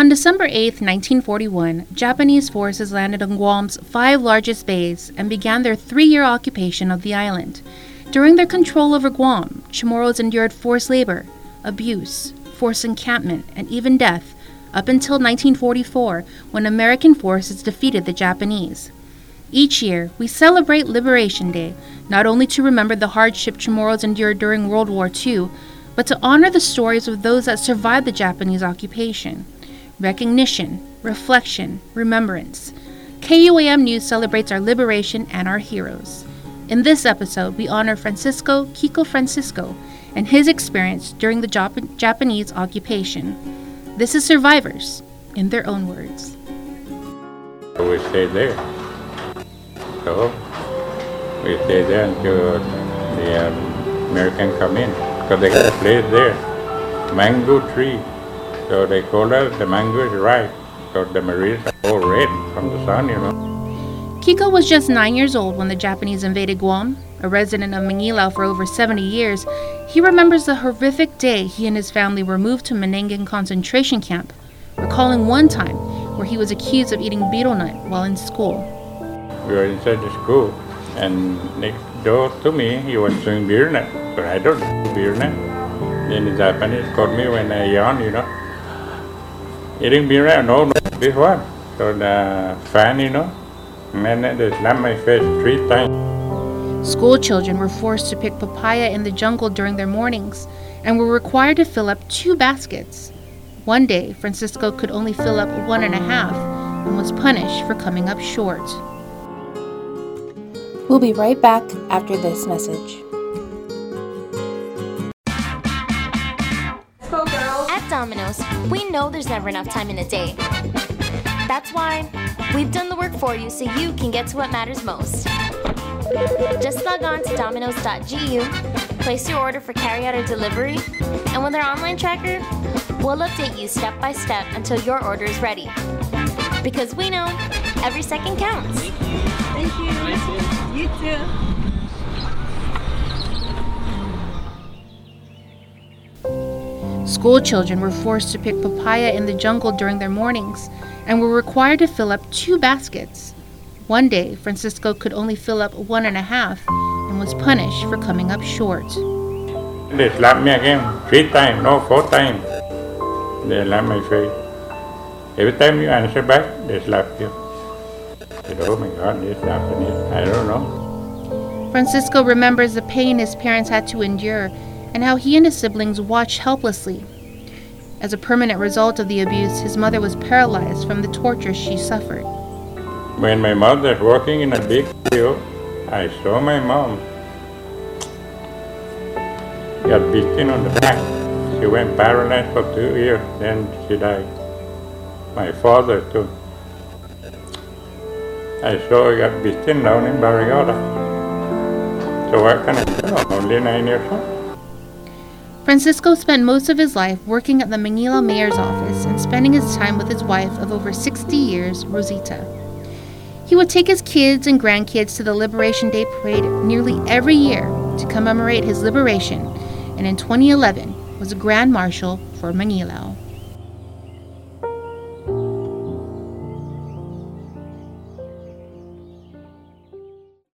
On December 8, 1941, Japanese forces landed on Guam's five largest bays and began their three year occupation of the island. During their control over Guam, Chamorros endured forced labor, abuse, forced encampment, and even death up until 1944 when American forces defeated the Japanese. Each year, we celebrate Liberation Day, not only to remember the hardship Chamorros endured during World War II, but to honor the stories of those that survived the Japanese occupation. Recognition, reflection, remembrance. KUAM News celebrates our liberation and our heroes. In this episode, we honor Francisco Kiko Francisco and his experience during the Jap- Japanese occupation. This is Survivors, in their own words. We stayed there. So we stayed there until the um, American come in because they got a place there, mango tree. So they call us the mango is ripe because the berries are all red from the sun, you know. Kiko was just nine years old when the Japanese invaded Guam. A resident of Mangilao for over 70 years, he remembers the horrific day he and his family were moved to Manenggon concentration camp, recalling one time where he was accused of eating betel nut while in school. We were inside the school, and next door to me, he was doing beer nut, but I don't do beer nut. Then the Japanese called me when I yawned, you know. Eating beer nut? No, no, this one. So the fan, you know, and then they slapped my face three times. School children were forced to pick papaya in the jungle during their mornings and were required to fill up two baskets. One day, Francisco could only fill up one and a half and was punished for coming up short. We'll be right back after this message. At Domino's, we know there's never enough time in a day. That's why we've done the work for you so you can get to what matters most. Just log on to domino's.gu, place your order for carryout or delivery, and with our online tracker, we'll update you step by step until your order is ready. Because we know every second counts. Thank you. Thank you. You too. School children were forced to pick papaya in the jungle during their mornings and were required to fill up two baskets. One day, Francisco could only fill up one and a half and was punished for coming up short. They slapped me again, three times, no, four times. They slapped my face. Every time you answer back, they slap you. Said, oh my God, this Japanese, I don't know. Francisco remembers the pain his parents had to endure and how he and his siblings watched helplessly. As a permanent result of the abuse, his mother was paralyzed from the torture she suffered. When my mother was working in a big field, I saw my mom got beaten on the back. She went paralyzed for two years, then she died. My father too. I saw he got beaten down in Barrigada. So what can I do? Only nine years old. Francisco spent most of his life working at the Mangilao mayor's office and spending his time with his wife of over 60 years, Rosita. He would take his kids and grandkids to the Liberation Day parade nearly every year to commemorate his liberation, and in 2011 was a Grand Marshal for Mangilao.